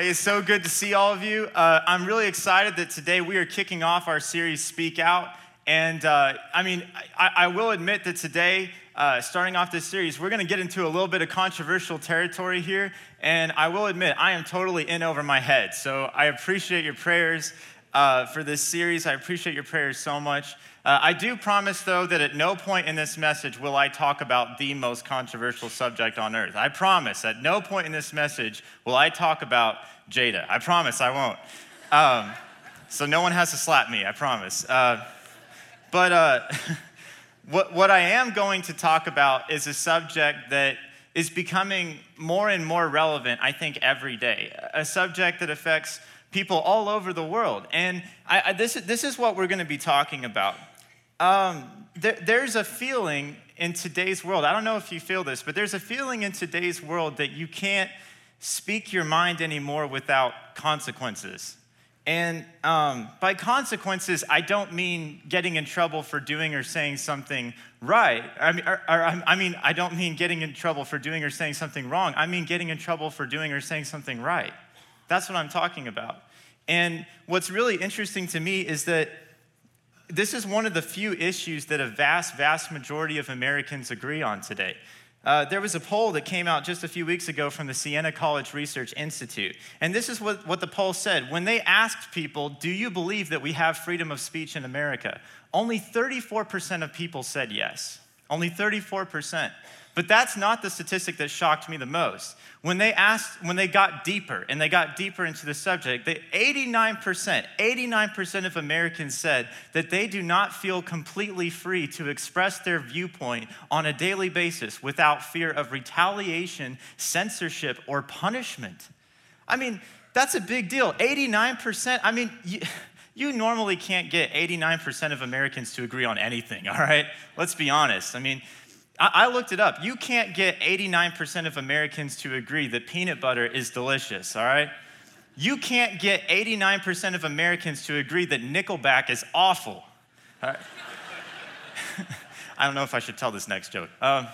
Hey, it's so good to see all of you. Uh, I'm really excited that today we are kicking off our series, Speak Out. And uh, I mean, I, I, will admit that today, uh, starting off this series, we're going to get into a little bit of controversial territory here. And I will admit, I am totally in over my head. So I appreciate your prayers uh, for this series. I appreciate your prayers so much. Uh, I do promise, though, that at no point in this message will I talk about the most controversial subject on earth. I promise, at no point in this message will I talk about Jada. I promise I won't. Um, so no one has to slap me, I promise. Uh, but uh, what, what I am going to talk about is a subject that is becoming more and more relevant, I think, every day. A subject that affects people all over the world. And I, I, this, this is what we're going to be talking about. Um, there, there's a feeling in today's world, I don't know if you feel this, but there's a feeling in today's world that you can't speak your mind anymore without consequences. And um, by consequences, I don't mean getting in trouble for doing or saying something right. I mean, or, or, I mean, I don't mean getting in trouble for doing or saying something wrong. I mean getting in trouble for doing or saying something right. That's what I'm talking about. And what's really interesting to me is that this is one of the few issues that a vast, vast majority of Americans agree on today. Uh, there was a poll that came out just a few weeks ago from the Siena College Research Institute. And this is what, what the poll said. When they asked people, Do you believe that we have freedom of speech in America? Only 34% of people said yes. Only 34%. But that's not the statistic that shocked me the most. When they asked, when they got deeper and they got deeper into the subject, they, 89%, 89% of Americans said that they do not feel completely free to express their viewpoint on a daily basis without fear of retaliation, censorship, or punishment. I mean, that's a big deal. 89%, I mean, you, you normally can't get 89% of Americans to agree on anything, all right? Let's be honest. I mean, I, looked it up. You can't get 89% of Americans to agree that peanut butter is delicious, all right? You can't get 89% of Americans to agree that Nickelback is awful. Right? I don't know if I should tell this next joke. Um,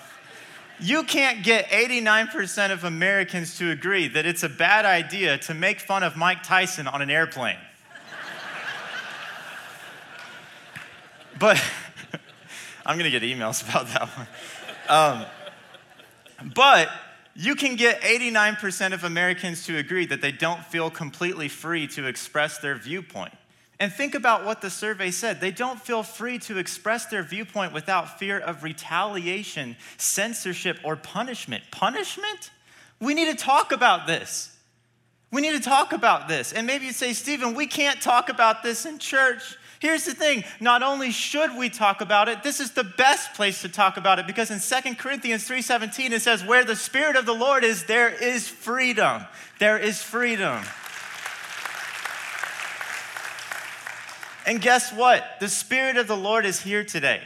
you can't get 89% of Americans to agree that it's a bad idea to make fun of Mike Tyson on an airplane. but I'm gonna get emails about that one. Um, but you can get 89% of Americans to agree that they don't feel completely free to express their viewpoint. And think about what the survey said. They don't feel free to express their viewpoint without fear of retaliation, censorship, or punishment. Punishment? We need to talk about this. We need to talk about this. And maybe you say, Stephen, we can't talk about this in church. Here's the thing not only should we talk about it, this is the best place to talk about it because in 2 Corinthians 3:17 it says where the spirit of the Lord is there is freedom. There is freedom. And guess what? The spirit of the Lord is here today.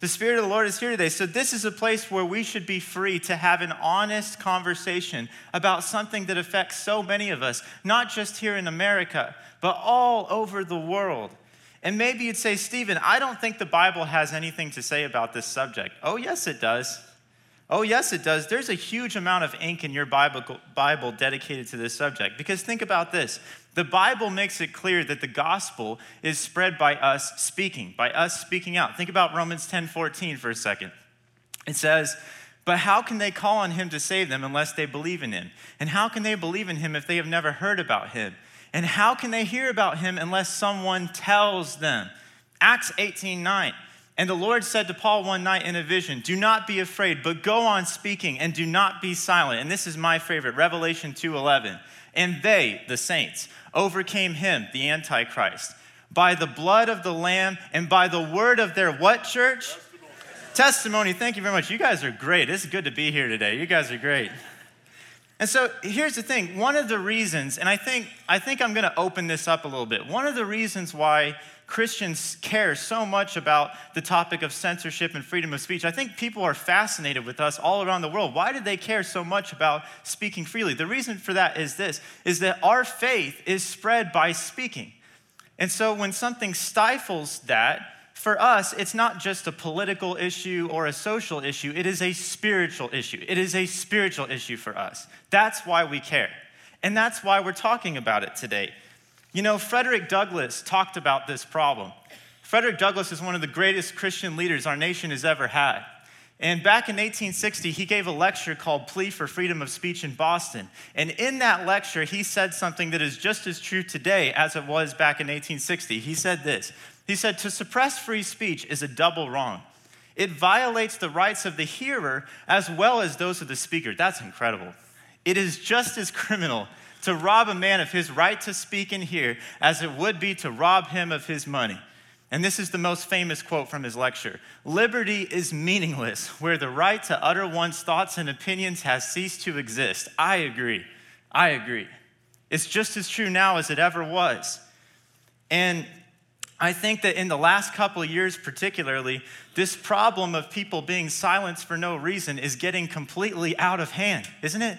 The Spirit of the Lord is here today. So, this is a place where we should be free to have an honest conversation about something that affects so many of us, not just here in America, but all over the world. And maybe you'd say, Stephen, I don't think the Bible has anything to say about this subject. Oh, yes, it does. Oh, yes, it does. There's a huge amount of ink in your Bible, Bible dedicated to this subject. Because think about this the Bible makes it clear that the gospel is spread by us speaking, by us speaking out. Think about Romans 10 14 for a second. It says, but how can they call on him to save them unless they believe in him? And how can they believe in him if they have never heard about him? And how can they hear about him unless someone tells them? Acts 18 9. And the Lord said to Paul one night in a vision, Do not be afraid, but go on speaking and do not be silent. And this is my favorite, Revelation 2 11. And they, the saints, overcame him, the Antichrist, by the blood of the Lamb and by the word of their what, church? Testimony. Testimony. Thank you very much. You guys are great. It's good to be here today. You guys are great. And so here's the thing one of the reasons, and I think, I think I'm going to open this up a little bit. One of the reasons why Christians care so much about the topic of censorship and freedom of speech, I think people are fascinated with us all around the world. Why do they care so much about speaking freely? The reason for that is this is that our faith is spread by speaking. And so when something stifles that, for us, it's not just a political issue or a social issue, it is a spiritual issue. It is a spiritual issue for us. That's why we care. And that's why we're talking about it today. You know, Frederick Douglass talked about this problem. Frederick Douglass is one of the greatest Christian leaders our nation has ever had. And back in 1860, he gave a lecture called Plea for Freedom of Speech in Boston. And in that lecture, he said something that is just as true today as it was back in 1860. He said this He said, To suppress free speech is a double wrong. It violates the rights of the hearer as well as those of the speaker. That's incredible. It is just as criminal to rob a man of his right to speak and hear as it would be to rob him of his money. And this is the most famous quote from his lecture Liberty is meaningless where the right to utter one's thoughts and opinions has ceased to exist. I agree. I agree. It's just as true now as it ever was. And I think that in the last couple of years, particularly, this problem of people being silenced for no reason is getting completely out of hand, isn't it?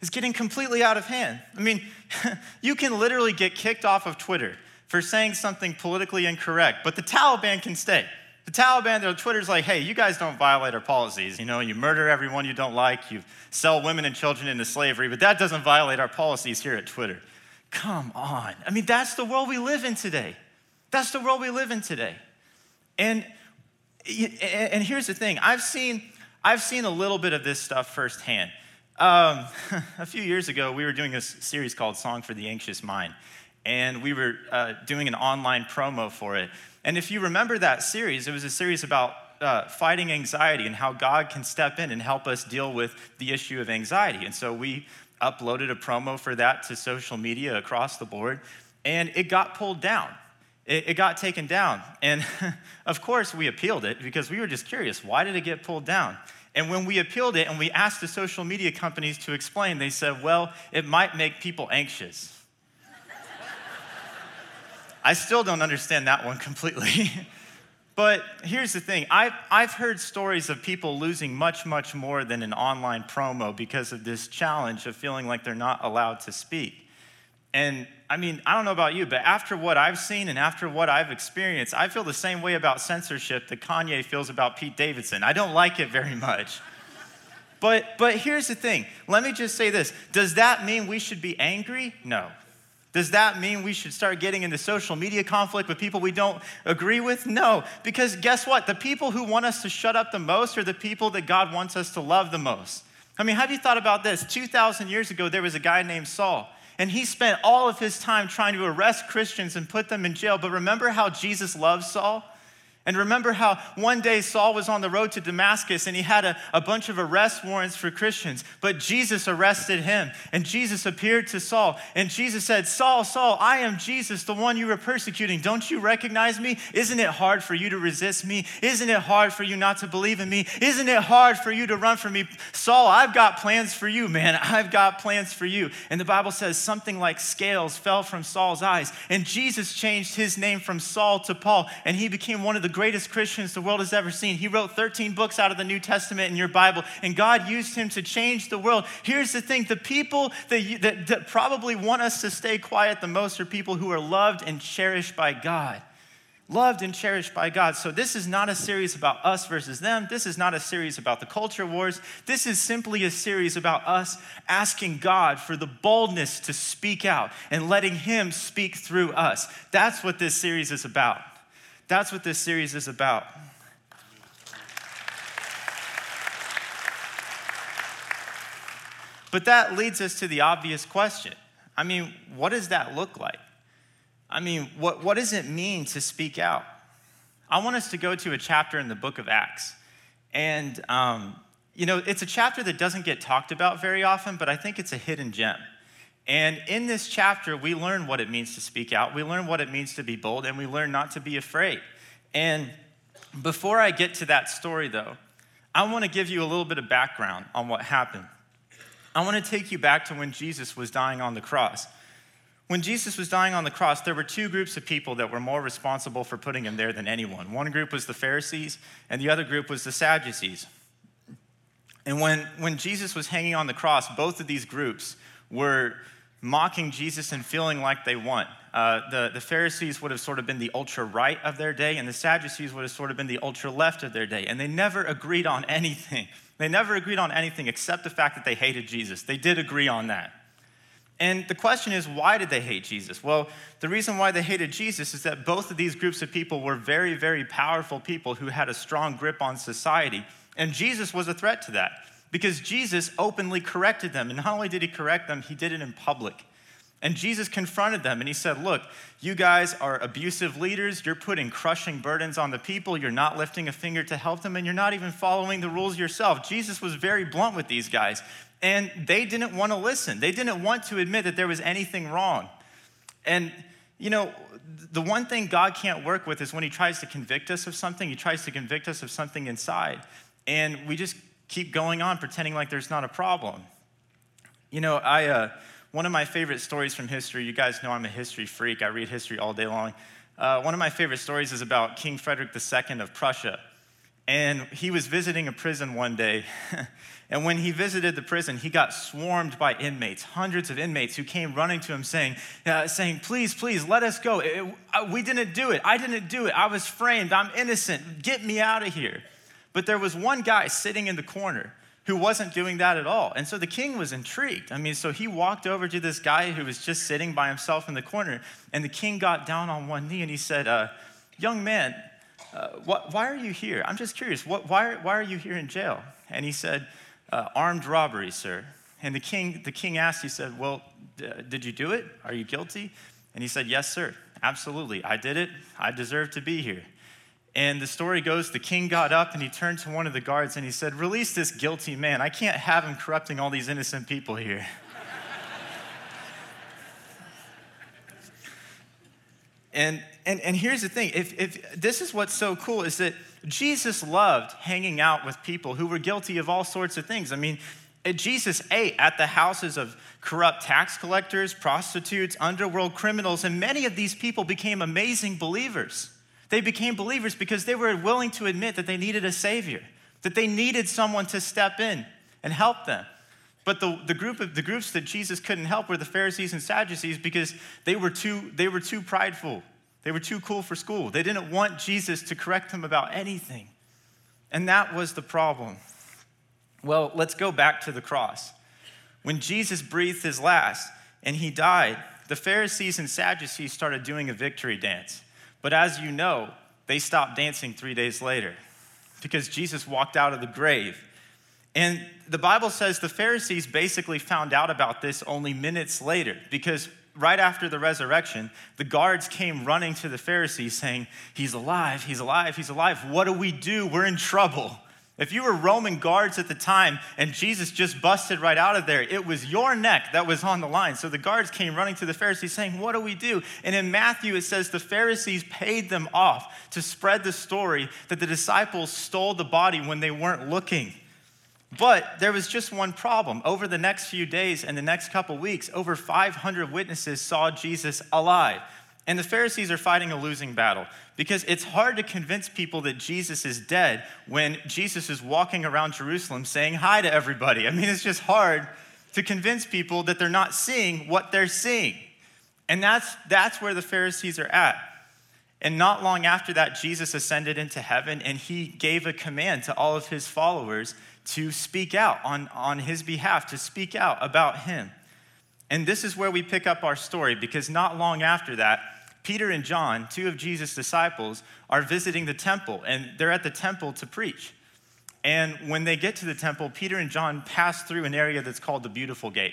It's getting completely out of hand. I mean, you can literally get kicked off of Twitter for saying something politically incorrect, but the Taliban can stay. The Taliban, their Twitter's like, hey, you guys don't violate our policies. You know, you murder everyone you don't like, you sell women and children into slavery, but that doesn't violate our policies here at Twitter. Come on. I mean, that's the world we live in today. That's the world we live in today. And, and here's the thing I've seen, I've seen a little bit of this stuff firsthand. Um, a few years ago, we were doing a series called Song for the Anxious Mind and we were uh, doing an online promo for it. And if you remember that series, it was a series about uh, fighting anxiety and how God can step in and help us deal with the issue of anxiety. And so we uploaded a promo for that to social media across the board, and it got pulled down. It, it got taken down. And of course, we appealed it because we were just curious why did it get pulled down? And when we appealed it and we asked the social media companies to explain, they said, well, it might make people anxious. I still don't understand that one completely. but here's the thing I've, I've heard stories of people losing much, much more than an online promo because of this challenge of feeling like they're not allowed to speak. And I mean, I don't know about you, but after what I've seen and after what I've experienced, I feel the same way about censorship that Kanye feels about Pete Davidson. I don't like it very much. But, but here's the thing. Let me just say this. Does that mean we should be angry? No. Does that mean we should start getting into social media conflict with people we don't agree with? No, because guess what? The people who want us to shut up the most are the people that God wants us to love the most. I mean, have you thought about this? 2,000 years ago, there was a guy named Saul, and he spent all of his time trying to arrest Christians and put them in jail. But remember how Jesus loved Saul? And remember how one day Saul was on the road to Damascus and he had a, a bunch of arrest warrants for Christians, but Jesus arrested him. And Jesus appeared to Saul. And Jesus said, Saul, Saul, I am Jesus, the one you were persecuting. Don't you recognize me? Isn't it hard for you to resist me? Isn't it hard for you not to believe in me? Isn't it hard for you to run from me? Saul, I've got plans for you, man. I've got plans for you. And the Bible says something like scales fell from Saul's eyes. And Jesus changed his name from Saul to Paul, and he became one of the greatest Christians the world has ever seen. He wrote 13 books out of the New Testament in your Bible, and God used him to change the world. Here's the thing the people that, you, that, that probably want us to stay quiet the most are people who are loved and cherished by God loved and cherished by God. So, this is not a series about us versus them. This is not a series about the culture wars. This is simply a series about us asking God for the boldness to speak out and letting Him speak through us. That's what this series is about. That's what this series is about. But that leads us to the obvious question. I mean, what does that look like? I mean, what, what does it mean to speak out? I want us to go to a chapter in the book of Acts. And, um, you know, it's a chapter that doesn't get talked about very often, but I think it's a hidden gem. And in this chapter, we learn what it means to speak out, we learn what it means to be bold, and we learn not to be afraid. And before I get to that story, though, I want to give you a little bit of background on what happened. I want to take you back to when Jesus was dying on the cross. When Jesus was dying on the cross, there were two groups of people that were more responsible for putting him there than anyone. One group was the Pharisees, and the other group was the Sadducees. And when, when Jesus was hanging on the cross, both of these groups were mocking Jesus and feeling like they won. Uh, the, the Pharisees would have sort of been the ultra right of their day, and the Sadducees would have sort of been the ultra left of their day. And they never agreed on anything. They never agreed on anything except the fact that they hated Jesus. They did agree on that. And the question is, why did they hate Jesus? Well, the reason why they hated Jesus is that both of these groups of people were very, very powerful people who had a strong grip on society. And Jesus was a threat to that because Jesus openly corrected them. And not only did he correct them, he did it in public. And Jesus confronted them and he said, Look, you guys are abusive leaders. You're putting crushing burdens on the people. You're not lifting a finger to help them, and you're not even following the rules yourself. Jesus was very blunt with these guys. And they didn't want to listen. They didn't want to admit that there was anything wrong. And, you know, the one thing God can't work with is when He tries to convict us of something, He tries to convict us of something inside. And we just keep going on pretending like there's not a problem. You know, I, uh, one of my favorite stories from history, you guys know I'm a history freak, I read history all day long. Uh, one of my favorite stories is about King Frederick II of Prussia. And he was visiting a prison one day. and when he visited the prison, he got swarmed by inmates, hundreds of inmates who came running to him saying, uh, saying Please, please, let us go. It, it, uh, we didn't do it. I didn't do it. I was framed. I'm innocent. Get me out of here. But there was one guy sitting in the corner who wasn't doing that at all. And so the king was intrigued. I mean, so he walked over to this guy who was just sitting by himself in the corner. And the king got down on one knee and he said, uh, Young man, uh, what, why are you here? I'm just curious. What, why, why are you here in jail? And he said, uh, armed robbery, sir. And the king, the king asked, he said, well, d- did you do it? Are you guilty? And he said, yes, sir. Absolutely. I did it. I deserve to be here. And the story goes the king got up and he turned to one of the guards and he said, Release this guilty man. I can't have him corrupting all these innocent people here. and and, and here's the thing if, if this is what's so cool is that Jesus loved hanging out with people who were guilty of all sorts of things. I mean, eh, Jesus ate at the houses of corrupt tax collectors, prostitutes, underworld criminals, and many of these people became amazing believers. They became believers because they were willing to admit that they needed a Savior, that they needed someone to step in and help them. But the, the, group of, the groups that Jesus couldn't help were the Pharisees and Sadducees because they were too, they were too prideful. They were too cool for school. They didn't want Jesus to correct them about anything. And that was the problem. Well, let's go back to the cross. When Jesus breathed his last and he died, the Pharisees and Sadducees started doing a victory dance. But as you know, they stopped dancing three days later because Jesus walked out of the grave. And the Bible says the Pharisees basically found out about this only minutes later because right after the resurrection, the guards came running to the Pharisees saying, He's alive, he's alive, he's alive. What do we do? We're in trouble. If you were Roman guards at the time and Jesus just busted right out of there, it was your neck that was on the line. So the guards came running to the Pharisees saying, What do we do? And in Matthew, it says the Pharisees paid them off to spread the story that the disciples stole the body when they weren't looking. But there was just one problem. Over the next few days and the next couple weeks, over 500 witnesses saw Jesus alive. And the Pharisees are fighting a losing battle because it's hard to convince people that Jesus is dead when Jesus is walking around Jerusalem saying hi to everybody. I mean, it's just hard to convince people that they're not seeing what they're seeing. And that's, that's where the Pharisees are at. And not long after that, Jesus ascended into heaven and he gave a command to all of his followers to speak out on, on his behalf, to speak out about him. And this is where we pick up our story because not long after that, Peter and John, two of Jesus' disciples, are visiting the temple and they're at the temple to preach. And when they get to the temple, Peter and John pass through an area that's called the Beautiful Gate.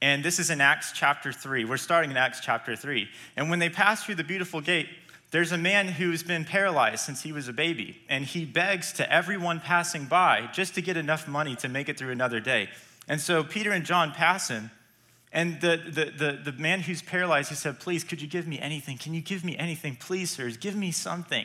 And this is in Acts chapter 3. We're starting in Acts chapter 3. And when they pass through the Beautiful Gate, there's a man who's been paralyzed since he was a baby, and he begs to everyone passing by just to get enough money to make it through another day. And so Peter and John pass him, and the, the, the, the man who's paralyzed, he said, Please, could you give me anything? Can you give me anything? Please, sirs, give me something.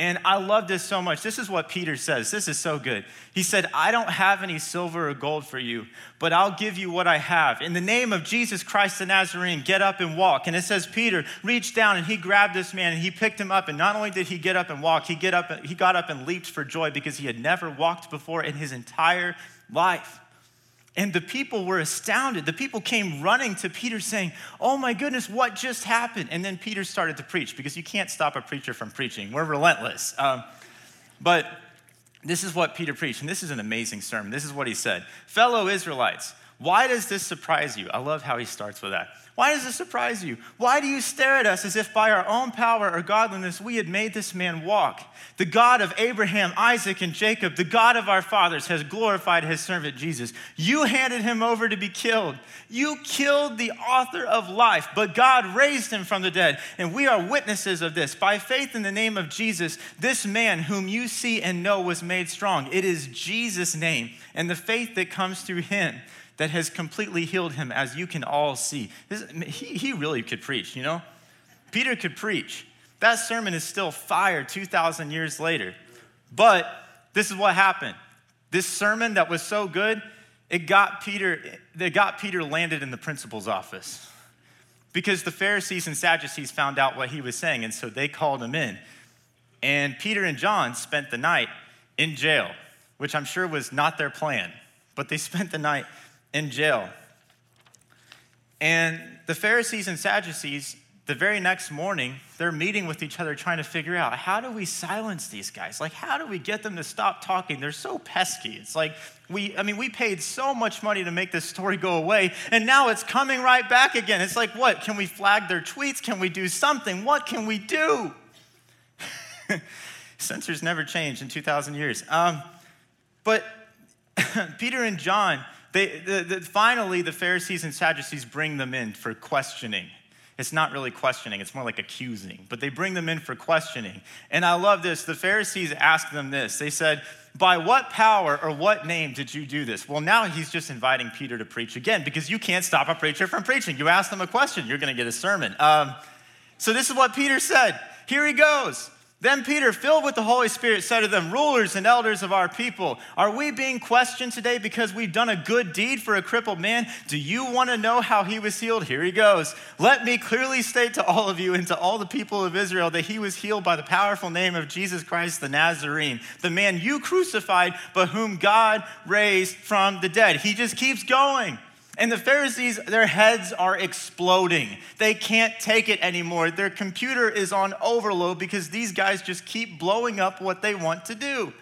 And I love this so much. This is what Peter says. This is so good. He said, I don't have any silver or gold for you, but I'll give you what I have. In the name of Jesus Christ the Nazarene, get up and walk. And it says, Peter reached down and he grabbed this man and he picked him up. And not only did he get up and walk, he, get up, he got up and leaped for joy because he had never walked before in his entire life. And the people were astounded. The people came running to Peter saying, Oh my goodness, what just happened? And then Peter started to preach because you can't stop a preacher from preaching. We're relentless. Um, but this is what Peter preached, and this is an amazing sermon. This is what he said Fellow Israelites, why does this surprise you? I love how he starts with that. Why does this surprise you? Why do you stare at us as if by our own power or godliness we had made this man walk? The God of Abraham, Isaac, and Jacob, the God of our fathers, has glorified his servant Jesus. You handed him over to be killed. You killed the author of life, but God raised him from the dead. And we are witnesses of this. By faith in the name of Jesus, this man whom you see and know was made strong. It is Jesus' name and the faith that comes through him that has completely healed him, as you can all see. This, he, he really could preach, you know? Peter could preach. That sermon is still fire 2,000 years later. But this is what happened. This sermon that was so good, it got Peter, it got Peter landed in the principal's office. Because the Pharisees and Sadducees found out what he was saying, and so they called him in. And Peter and John spent the night in jail, which I'm sure was not their plan, but they spent the night in jail. And the Pharisees and Sadducees, the very next morning, they're meeting with each other trying to figure out how do we silence these guys? Like, how do we get them to stop talking? They're so pesky. It's like, we, I mean, we paid so much money to make this story go away, and now it's coming right back again. It's like, what? Can we flag their tweets? Can we do something? What can we do? Censors never changed in 2,000 years. Um, but Peter and John, they, the, the, finally, the Pharisees and Sadducees bring them in for questioning. It's not really questioning, it's more like accusing, but they bring them in for questioning. And I love this. The Pharisees ask them this. They said, By what power or what name did you do this? Well, now he's just inviting Peter to preach again because you can't stop a preacher from preaching. You ask them a question, you're going to get a sermon. Um, so this is what Peter said. Here he goes. Then Peter, filled with the Holy Spirit, said to them, Rulers and elders of our people, are we being questioned today because we've done a good deed for a crippled man? Do you want to know how he was healed? Here he goes. Let me clearly state to all of you and to all the people of Israel that he was healed by the powerful name of Jesus Christ the Nazarene, the man you crucified, but whom God raised from the dead. He just keeps going. And the Pharisees, their heads are exploding. They can't take it anymore. Their computer is on overload because these guys just keep blowing up what they want to do.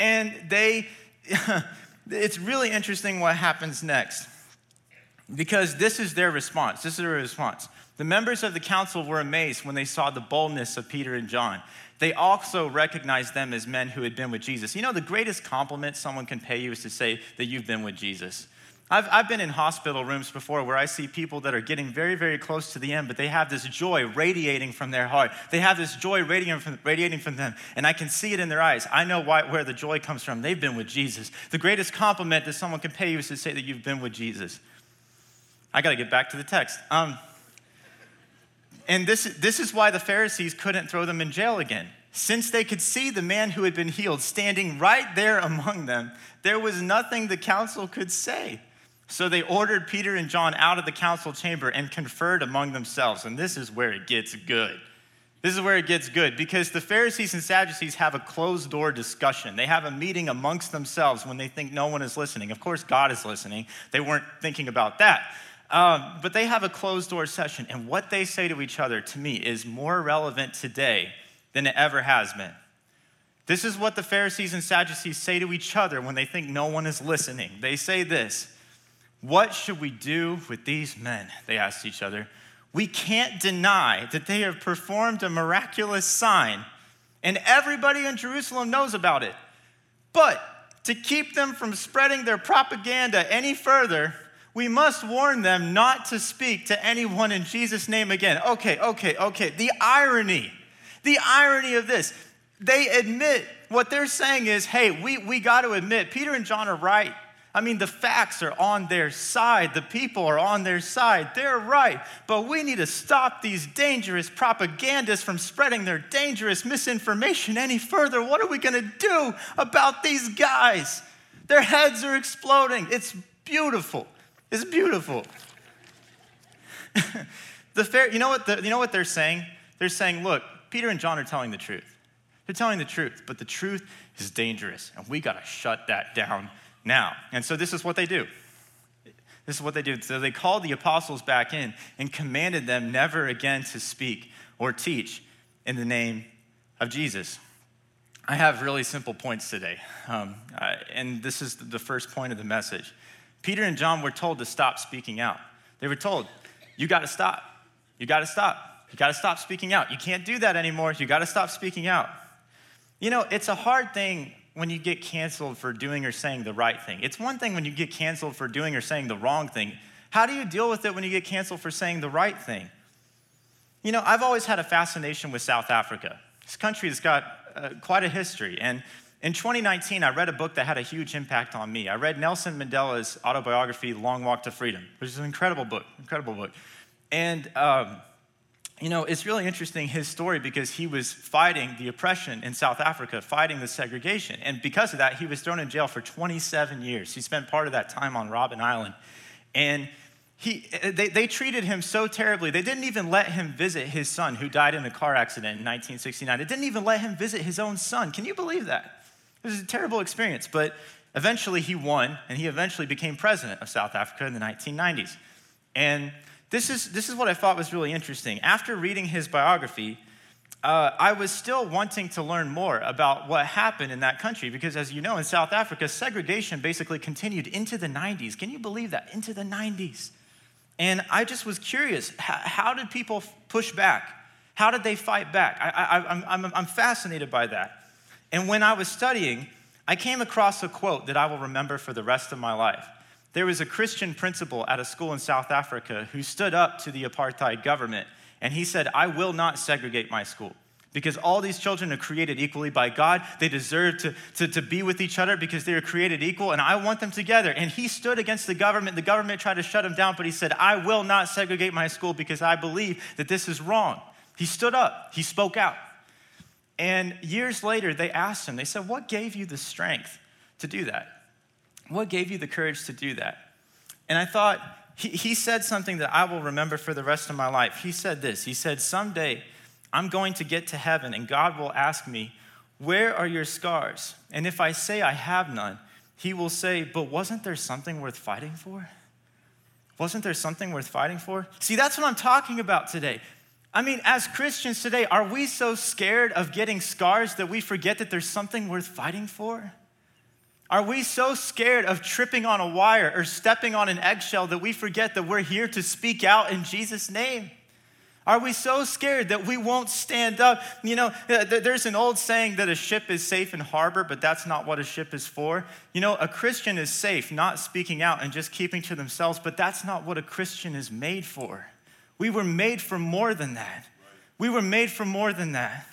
And they, it's really interesting what happens next because this is their response. This is their response. The members of the council were amazed when they saw the boldness of Peter and John. They also recognized them as men who had been with Jesus. You know, the greatest compliment someone can pay you is to say that you've been with Jesus. I've, I've been in hospital rooms before where I see people that are getting very, very close to the end, but they have this joy radiating from their heart. They have this joy radiating from, radiating from them, and I can see it in their eyes. I know why, where the joy comes from. They've been with Jesus. The greatest compliment that someone can pay you is to say that you've been with Jesus. I got to get back to the text. Um, and this, this is why the Pharisees couldn't throw them in jail again. Since they could see the man who had been healed standing right there among them, there was nothing the council could say. So they ordered Peter and John out of the council chamber and conferred among themselves. And this is where it gets good. This is where it gets good because the Pharisees and Sadducees have a closed door discussion. They have a meeting amongst themselves when they think no one is listening. Of course, God is listening. They weren't thinking about that. Um, but they have a closed door session. And what they say to each other, to me, is more relevant today than it ever has been. This is what the Pharisees and Sadducees say to each other when they think no one is listening. They say this what should we do with these men? They asked each other. We can't deny that they have performed a miraculous sign, and everybody in Jerusalem knows about it. But to keep them from spreading their propaganda any further, we must warn them not to speak to anyone in Jesus' name again. Okay, okay, okay. The irony, the irony of this, they admit what they're saying is hey, we, we got to admit, Peter and John are right. I mean, the facts are on their side. The people are on their side. They're right. But we need to stop these dangerous propagandists from spreading their dangerous misinformation any further. What are we going to do about these guys? Their heads are exploding. It's beautiful. It's beautiful. the fair, you know what the, you know what they're saying? They're saying, look, Peter and John are telling the truth. They're telling the truth, but the truth is dangerous, and we got to shut that down now. And so this is what they do. This is what they do. So they called the apostles back in and commanded them never again to speak or teach in the name of Jesus. I have really simple points today, um, and this is the first point of the message. Peter and John were told to stop speaking out. They were told, You got to stop. You got to stop. You got to stop speaking out. You can't do that anymore. You got to stop speaking out. You know, it's a hard thing when you get canceled for doing or saying the right thing. It's one thing when you get canceled for doing or saying the wrong thing. How do you deal with it when you get canceled for saying the right thing? You know, I've always had a fascination with South Africa. This country has got uh, quite a history. And in 2019, I read a book that had a huge impact on me. I read Nelson Mandela's autobiography, Long Walk to Freedom, which is an incredible book, incredible book. And um, you know, it's really interesting his story because he was fighting the oppression in South Africa, fighting the segregation. And because of that, he was thrown in jail for 27 years. He spent part of that time on Robben Island. And he, they, they treated him so terribly. They didn't even let him visit his son, who died in a car accident in 1969. They didn't even let him visit his own son. Can you believe that? It was a terrible experience. But eventually he won, and he eventually became president of South Africa in the 1990s. And this is, this is what I thought was really interesting. After reading his biography, uh, I was still wanting to learn more about what happened in that country because, as you know, in South Africa, segregation basically continued into the 90s. Can you believe that? Into the 90s. And I just was curious how, did people push back? How did they fight back? I, I'm fascinated by that. And when I was studying, I came across a quote that I will remember for the rest of my life. There was a Christian principal at a school in South Africa who stood up to the apartheid government and he said, I will not segregate my school because all these children are created equally by God. They deserve to, to, to be with each other because they are created equal, and I want them together. And he stood against the government. The government tried to shut him down, but he said, I will not segregate my school because I believe that this is wrong. He stood up, he spoke out. And years later, they asked him, they said, What gave you the strength to do that? What gave you the courage to do that? And I thought, he, he said something that I will remember for the rest of my life. He said this He said, Someday I'm going to get to heaven, and God will ask me, Where are your scars? And if I say I have none, he will say, But wasn't there something worth fighting for? Wasn't there something worth fighting for? See, that's what I'm talking about today. I mean, as Christians today, are we so scared of getting scars that we forget that there's something worth fighting for? Are we so scared of tripping on a wire or stepping on an eggshell that we forget that we're here to speak out in Jesus' name? Are we so scared that we won't stand up? You know, uh, there's an old saying that a ship is safe in harbor, but that's not what a ship is for. You know, a Christian is safe not speaking out and just keeping to themselves, but that's not what a Christian is made for. We were made for more than that. We were made for more than that.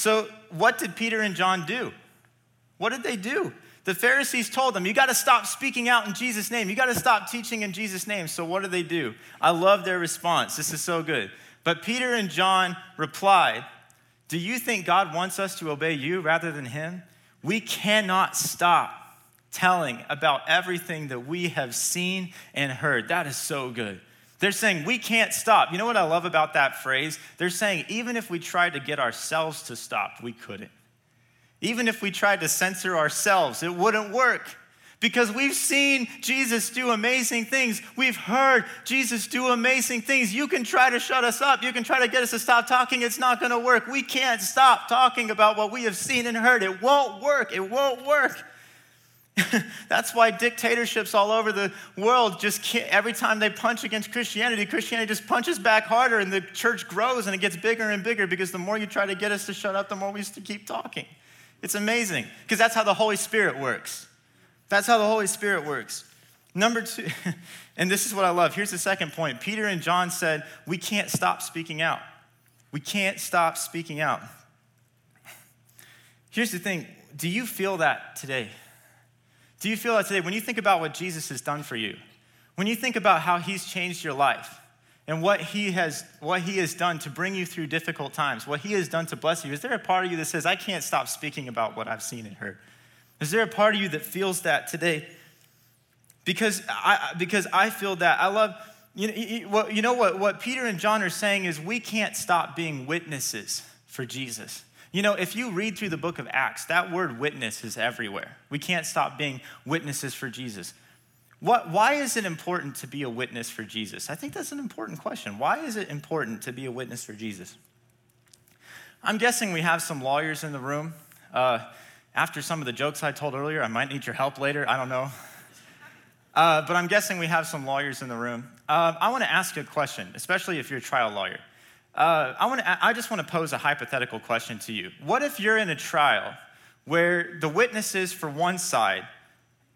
So, what did Peter and John do? What did they do? The Pharisees told them, You got to stop speaking out in Jesus' name. You got to stop teaching in Jesus' name. So, what do they do? I love their response. This is so good. But Peter and John replied, Do you think God wants us to obey you rather than him? We cannot stop telling about everything that we have seen and heard. That is so good. They're saying we can't stop. You know what I love about that phrase? They're saying even if we tried to get ourselves to stop, we couldn't. Even if we tried to censor ourselves, it wouldn't work. Because we've seen Jesus do amazing things. We've heard Jesus do amazing things. You can try to shut us up. You can try to get us to stop talking. It's not going to work. We can't stop talking about what we have seen and heard. It won't work. It won't work. That's why dictatorships all over the world just every time they punch against Christianity, Christianity just punches back harder and the church grows and it gets bigger and bigger because the more you try to get us to shut up, the more we just keep talking. It's amazing because that's how the Holy Spirit works. That's how the Holy Spirit works. Number two, and this is what I love. Here's the second point Peter and John said, We can't stop speaking out. We can't stop speaking out. Here's the thing do you feel that today? Do you feel that today when you think about what Jesus has done for you? When you think about how he's changed your life and what he has what he has done to bring you through difficult times, what he has done to bless you, is there a part of you that says, I can't stop speaking about what I've seen and heard? Is there a part of you that feels that today? Because I, because I feel that. I love, you know, you know what, what Peter and John are saying is we can't stop being witnesses for Jesus. You know, if you read through the book of Acts, that word witness is everywhere. We can't stop being witnesses for Jesus. What, why is it important to be a witness for Jesus? I think that's an important question. Why is it important to be a witness for Jesus? I'm guessing we have some lawyers in the room. Uh, after some of the jokes I told earlier, I might need your help later. I don't know. Uh, but I'm guessing we have some lawyers in the room. Uh, I want to ask you a question, especially if you're a trial lawyer. Uh, I, want to, I just want to pose a hypothetical question to you. What if you're in a trial where the witnesses for one side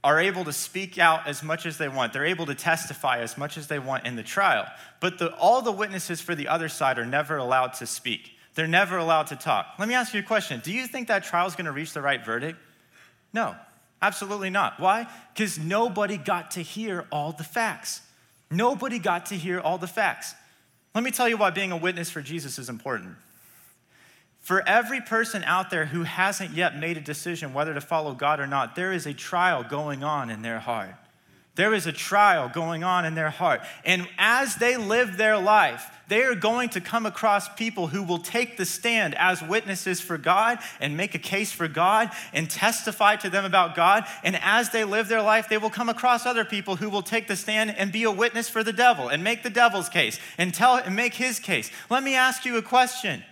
are able to speak out as much as they want. They're able to testify as much as they want in the trial. But the, all the witnesses for the other side are never allowed to speak. They're never allowed to talk. Let me ask you a question Do you think that trial is going to reach the right verdict? No, absolutely not. Why? Because nobody got to hear all the facts. Nobody got to hear all the facts. Let me tell you why being a witness for Jesus is important. For every person out there who hasn't yet made a decision whether to follow God or not, there is a trial going on in their heart. There is a trial going on in their heart. And as they live their life, they are going to come across people who will take the stand as witnesses for God and make a case for God and testify to them about God. And as they live their life, they will come across other people who will take the stand and be a witness for the devil and make the devil's case and tell and make his case. Let me ask you a question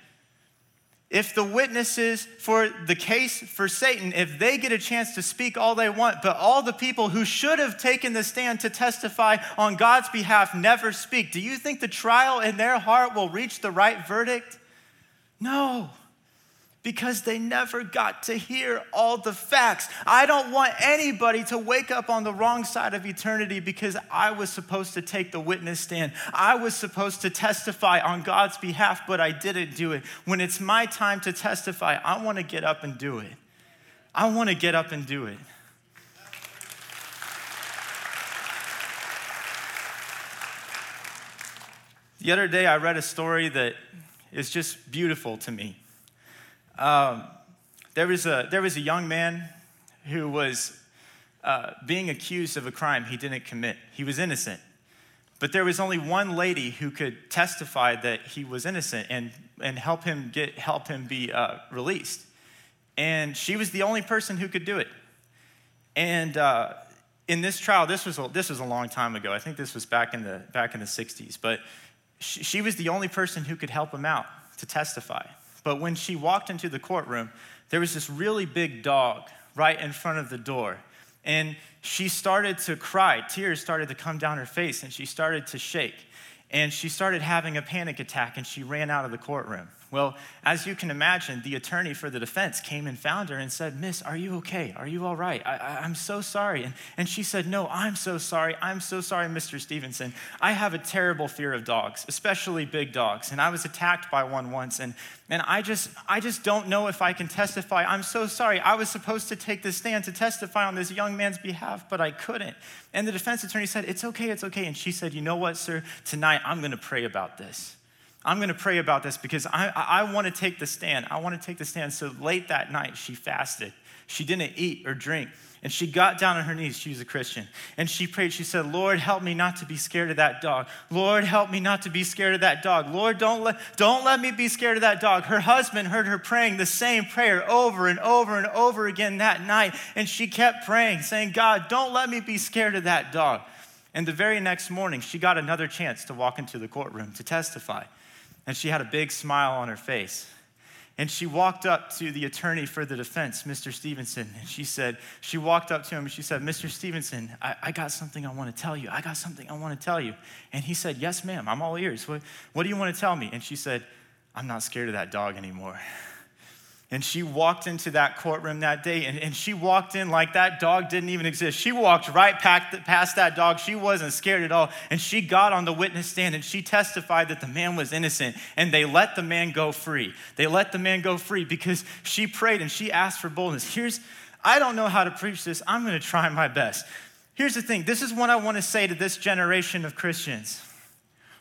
if the witnesses for the case for Satan, if they get a chance to speak all they want, but all the people who should have taken the stand to testify on God's behalf never speak, do you think the trial in their heart will reach the right verdict? No because they never got to hear all the facts. I don't want anybody to wake up on the wrong side of eternity because I was supposed to take the witness stand. I was supposed to testify on God's behalf, but I didn't do it. When it's my time to testify, I want to get up and do it. I want to get up and do it. The other day, I read a story that is just beautiful to me. Um, there, was a, there was a young man who was uh, being accused of a crime he didn't commit. He was innocent. But there was only one lady who could testify that he was innocent and, and help him get help him be uh, released. And she was the only person who could do it. And uh, in this trial, this was a, this was a long time ago. I think this was back in the back in the 60s. But she, she was the only person who could help him out to testify. But when she walked into the courtroom, there was this really big dog right in front of the door. And she started to cry. Tears started to come down her face, and she started to shake. And she started having a panic attack, and she ran out of the courtroom. Well, as you can imagine, the attorney for the defense came and found her and said, Miss, are you okay? Are you all right? I, am so sorry. And, and she said, No, I'm so sorry. I'm so sorry, Mr. Stevenson. I have a terrible fear of dogs, especially big dogs. And I was attacked by one once. And, and I, just, I just don't know if I can testify. I'm so sorry. I was supposed to take the stand to testify on this young man's behalf, but I couldn't. And the defense attorney said, It's okay, it's okay. And she said, You know what, sir? Tonight I'm going to pray about this. I'm going to pray about this because I, I, want to take the stand. I want to take the stand. So late that night, she fasted. She didn't eat or drink. And she got down on her knees. She was a Christian. And she prayed. She said, Lord, help me not to be scared of that dog. Lord, help me not to be scared of that dog. Lord, don't let, don't let me be scared of that dog. Her husband heard her praying the same prayer over and over and over again that night. And she kept praying, saying, God, don't let me be scared of that dog. And the very next morning, she got another chance to walk into the courtroom to testify and she had a big smile on her face. And she walked up to the attorney for the defense, Mr. Stevenson, and she said, she walked up to him and she said, Mr. Stevenson, I, I got something I want to tell you. I got something I want to tell you. And he said, Yes, ma'am, I'm all ears. What, what do you want to tell me? And she said, I'm not scared of that dog anymore. And she walked into that courtroom that day, and, and she walked in like that dog didn't even exist. She walked right past that dog. She wasn't scared at all. And she got on the witness stand and she testified that the man was innocent. And they let the man go free. They let the man go free because she prayed and she asked for boldness. Here's, I don't know how to preach this. I'm going to try my best. Here's the thing this is what I want to say to this generation of Christians.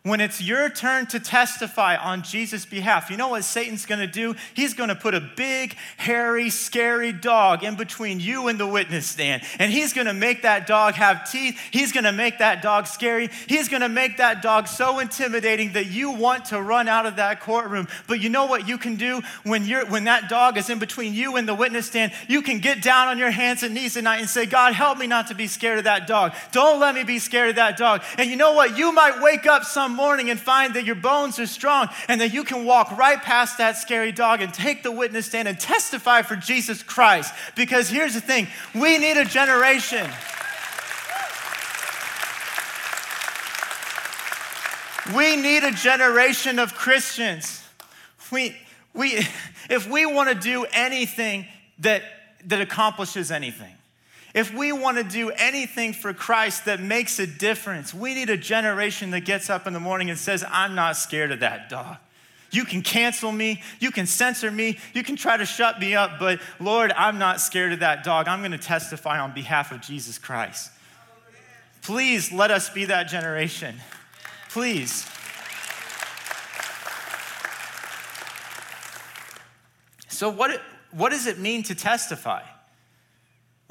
When it's your turn to testify on Jesus' behalf, you know what Satan's gonna do? He's gonna put a big, hairy, scary dog in between you and the witness stand. And he's gonna make that dog have teeth. He's gonna make that dog scary. He's gonna make that dog so intimidating that you want to run out of that courtroom. But you know what you can do when, you're, when that dog is in between you and the witness stand? You can get down on your hands and knees at night and say, God, help me not to be scared of that dog. Don't let me be scared of that dog. And you know what? You might wake up some morning and find that your bones are strong and that you can walk right past that scary dog and take the witness stand and testify for Jesus Christ. Because here's the thing we need a generation. We need a generation of Christians. We, we, if we want to do anything that, that accomplishes anything, if we want to do anything for Christ that makes a difference, we need a generation that gets up in the morning and says, I'm not scared of that dog. You can cancel me, you can censor me, you can try to shut me up, but Lord, I'm not scared of that dog. I'm going to testify on behalf of Jesus Christ. Please let us be that generation. Please. So, what, what does it mean to testify?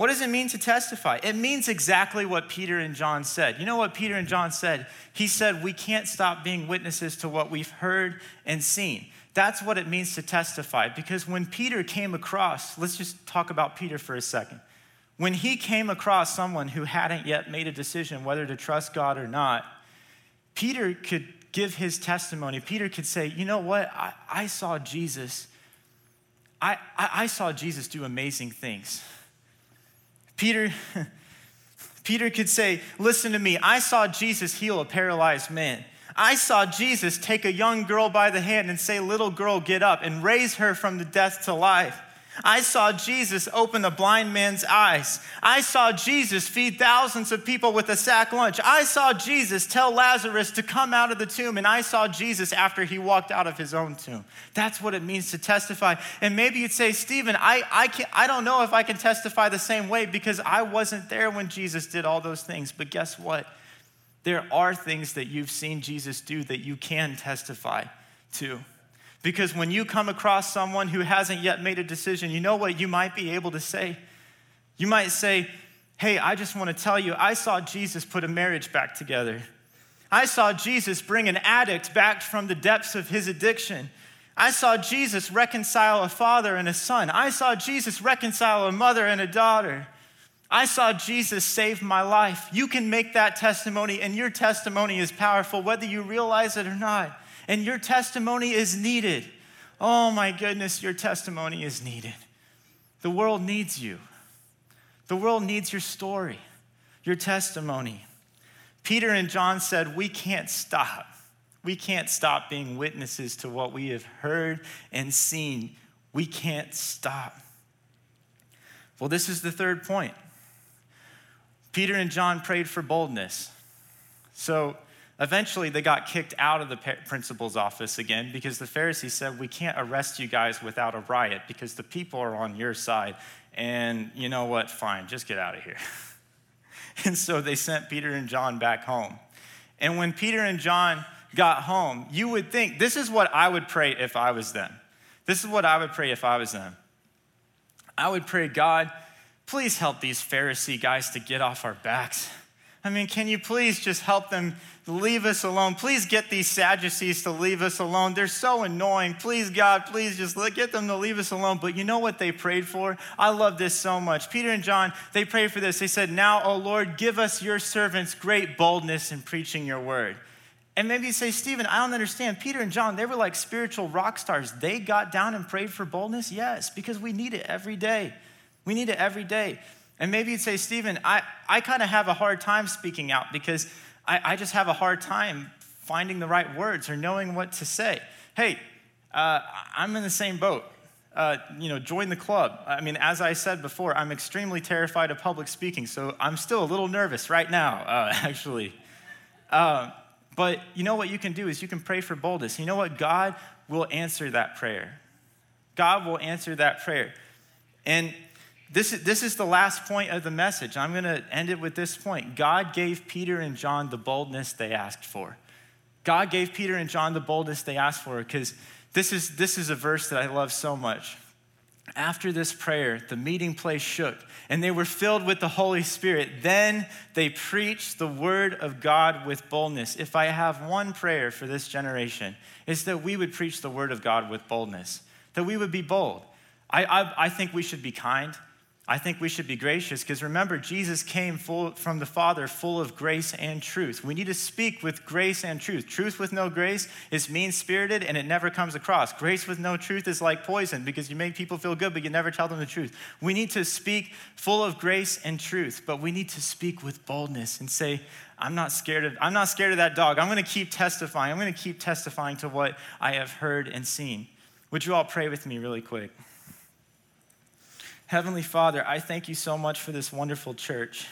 What does it mean to testify? It means exactly what Peter and John said. You know what Peter and John said? He said, We can't stop being witnesses to what we've heard and seen. That's what it means to testify. Because when Peter came across, let's just talk about Peter for a second. When he came across someone who hadn't yet made a decision whether to trust God or not, Peter could give his testimony. Peter could say, You know what? I, I saw Jesus. I, I, I saw Jesus do amazing things. Peter, Peter could say, Listen to me, I saw Jesus heal a paralyzed man. I saw Jesus take a young girl by the hand and say, Little girl, get up, and raise her from the death to life. I saw Jesus open the blind man's eyes. I saw Jesus feed thousands of people with a sack lunch. I saw Jesus tell Lazarus to come out of the tomb, and I saw Jesus after he walked out of his own tomb. That's what it means to testify. And maybe you'd say, Stephen, I, I, can, I don't know if I can testify the same way because I wasn't there when Jesus did all those things. But guess what? There are things that you've seen Jesus do that you can testify to. Because when you come across someone who hasn't yet made a decision, you know what you might be able to say? You might say, Hey, I just want to tell you, I saw Jesus put a marriage back together. I saw Jesus bring an addict back from the depths of his addiction. I saw Jesus reconcile a father and a son. I saw Jesus reconcile a mother and a daughter. I saw Jesus save my life. You can make that testimony, and your testimony is powerful, whether you realize it or not and your testimony is needed. Oh my goodness, your testimony is needed. The world needs you. The world needs your story, your testimony. Peter and John said, We can't stop. We can't stop being witnesses to what we have heard and seen. We can't stop. Well, this is the third point. Peter and John prayed for boldness. So, Eventually, they got kicked out of the principal's office again because the Pharisees said, We can't arrest you guys without a riot because the people are on your side. And you know what? Fine, just get out of here. and so they sent Peter and John back home. And when Peter and John got home, you would think, This is what I would pray if I was them. This is what I would pray if I was them. I would pray, God, please help these Pharisee guys to get off our backs. I mean, can you please just help them leave us alone? Please get these Sadducees to leave us alone. They're so annoying. Please, God, please just get them to leave us alone. But you know what they prayed for? I love this so much. Peter and John, they prayed for this. They said, Now, O Lord, give us your servants great boldness in preaching your word. And maybe you say, Stephen, I don't understand. Peter and John, they were like spiritual rock stars. They got down and prayed for boldness? Yes, because we need it every day. We need it every day. And maybe you'd say, Stephen, I, I kind of have a hard time speaking out because I, I just have a hard time finding the right words or knowing what to say. Hey, uh, I'm in the same boat. uh, you know, join the club. I mean, as I said before, I'm extremely terrified of public speaking, so I'm still a little nervous right now, uh, actually. Uh, but you know what you can do is you can pray for boldness. You know what? God will answer that prayer. God will answer that prayer. And this is, this is the last point of the message. I'm going to end it with this point. God gave Peter and John the boldness they asked for. God gave Peter and John the boldness they asked for because this is, this is a verse that I love so much. After this prayer, the meeting place shook and they were filled with the Holy Spirit. Then they preached the word of God with boldness. If I have one prayer for this generation, it's that we would preach the word of God with boldness, that we would be bold. I, I, I think we should be kind. I think we should be gracious because remember, Jesus came full, from the Father full of grace and truth. We need to speak with grace and truth. Truth with no grace is mean spirited and it never comes across. Grace with no truth is like poison because you make people feel good, but you never tell them the truth. We need to speak full of grace and truth, but we need to speak with boldness and say, I'm not scared of, I'm not scared of that dog. I'm going to keep testifying. I'm going to keep testifying to what I have heard and seen. Would you all pray with me really quick? Heavenly Father, I thank you so much for this wonderful church.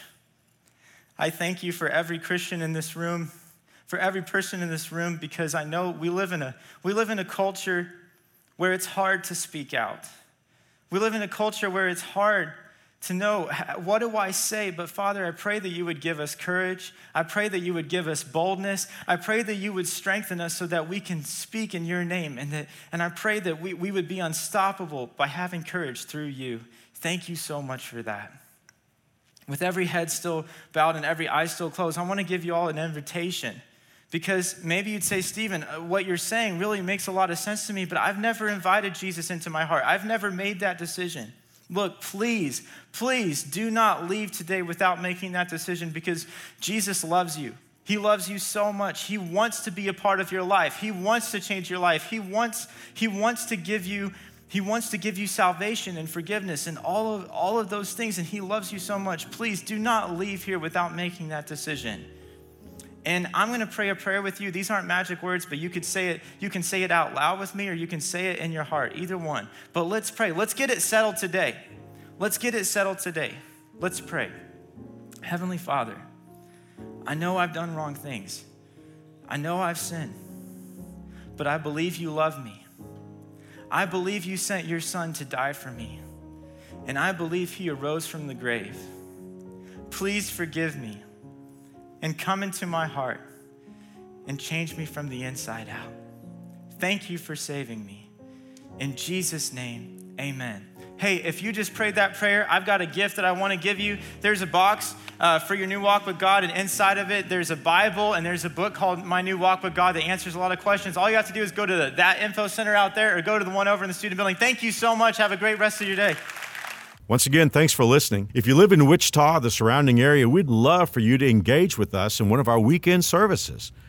I thank you for every Christian in this room, for every person in this room, because I know we live in a, we live in a culture where it's hard to speak out. We live in a culture where it's hard to know what do I say? But Father, I pray that you would give us courage. I pray that you would give us boldness. I pray that you would strengthen us so that we can speak in your name. And, that, and I pray that we, we would be unstoppable by having courage through you. Thank you so much for that. With every head still bowed and every eye still closed, I want to give you all an invitation. Because maybe you'd say, Stephen, uh, what you're saying really makes a lot of sense to me, but I've never invited Jesus into my heart. I've never made that decision. Look, please, please do not leave today without making that decision because Jesus loves you. He loves you so much. He wants to be a part of your life. He wants to change your life. He wants, he wants to give you he wants to give you salvation and forgiveness and all of, all of those things, and He loves you so much. Please do not leave here without making that decision. And I'm going to pray a prayer with you. These aren't magic words, but you could say it, you can say it out loud with me or you can say it in your heart, either one. But let's pray. Let's get it settled today. Let's get it settled today. Let's pray. Heavenly Father, I know I've done wrong things. I know I've sinned. But I believe you love me. I believe you sent your son to die for me, and I believe he arose from the grave. Please forgive me and come into my heart and change me from the inside out. Thank you for saving me. In Jesus' name, amen. Hey, if you just prayed that prayer, I've got a gift that I want to give you. There's a box uh, for your new walk with God, and inside of it, there's a Bible and there's a book called My New Walk with God that answers a lot of questions. All you have to do is go to the, that info center out there or go to the one over in the student building. Thank you so much. Have a great rest of your day. Once again, thanks for listening. If you live in Wichita, the surrounding area, we'd love for you to engage with us in one of our weekend services.